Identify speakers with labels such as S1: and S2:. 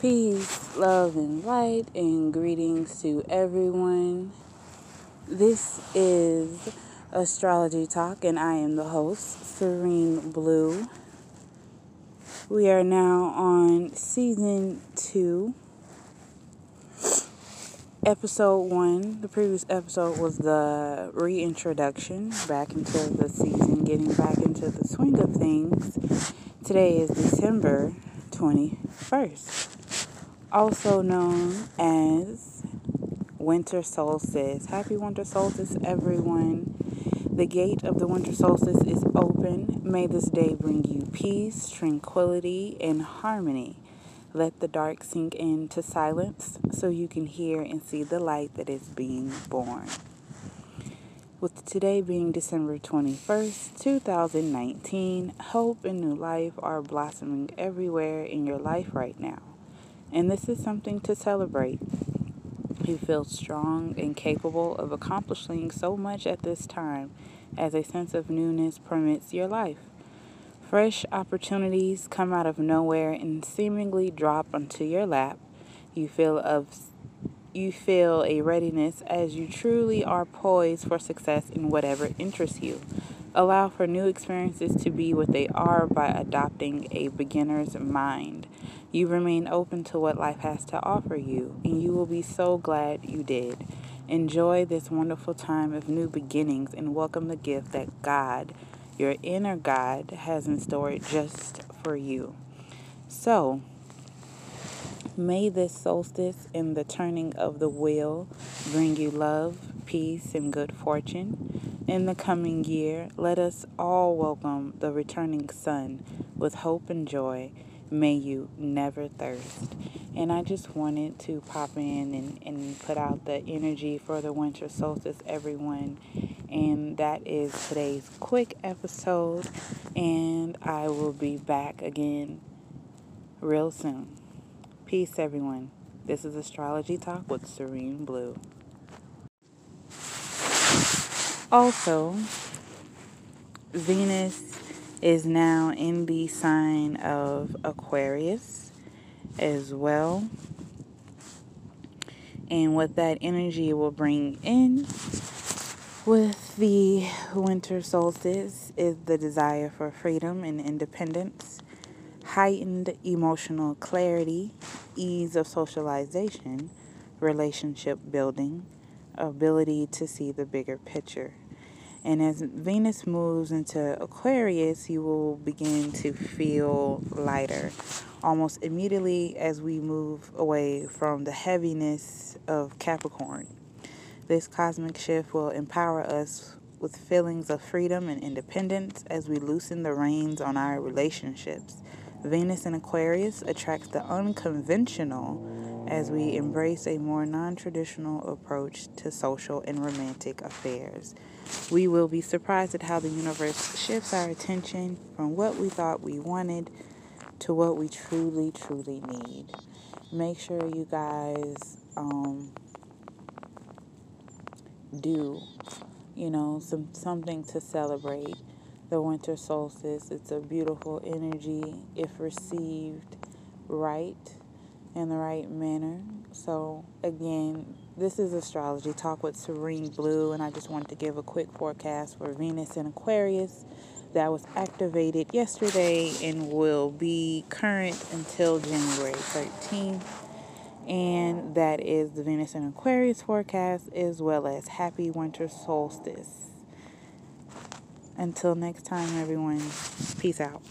S1: Peace, love, and light, and greetings to everyone. This is Astrology Talk, and I am the host, Serene Blue. We are now on season two, episode one. The previous episode was the reintroduction back into the season, getting back into the swing of things. Today is December 21st also known as winter solstice. Happy winter solstice, everyone. The gate of the winter solstice is open. May this day bring you peace, tranquility, and harmony. Let the dark sink into silence so you can hear and see the light that is being born. With today being December 21st, 2019, hope and new life are blossoming everywhere in your life right now. And this is something to celebrate. You feel strong and capable of accomplishing so much at this time as a sense of newness permits your life. Fresh opportunities come out of nowhere and seemingly drop onto your lap. You feel of you feel a readiness as you truly are poised for success in whatever interests you. Allow for new experiences to be what they are by adopting a beginner's mind. You remain open to what life has to offer you, and you will be so glad you did. Enjoy this wonderful time of new beginnings and welcome the gift that God, your inner God, has in store just for you. So, may this solstice and the turning of the wheel bring you love, peace, and good fortune. In the coming year, let us all welcome the returning sun with hope and joy may you never thirst. And I just wanted to pop in and, and put out the energy for the winter solstice, everyone. And that is today's quick episode. And I will be back again real soon. Peace, everyone. This is Astrology Talk with Serene Blue. Also, Venus is now in the sign of Aquarius as well. And what that energy will bring in with the winter solstice is the desire for freedom and independence, heightened emotional clarity, ease of socialization, relationship building, ability to see the bigger picture. And as Venus moves into Aquarius, you will begin to feel lighter almost immediately as we move away from the heaviness of Capricorn. This cosmic shift will empower us with feelings of freedom and independence as we loosen the reins on our relationships. Venus in Aquarius attracts the unconventional as we embrace a more non traditional approach to social and romantic affairs. We will be surprised at how the universe shifts our attention from what we thought we wanted to what we truly, truly need. Make sure you guys um, do, you know, some something to celebrate the winter solstice. It's a beautiful energy if received right in the right manner. So, again, this is Astrology Talk with Serene Blue, and I just wanted to give a quick forecast for Venus and Aquarius that was activated yesterday and will be current until January 13th. And that is the Venus and Aquarius forecast, as well as happy winter solstice. Until next time, everyone, peace out.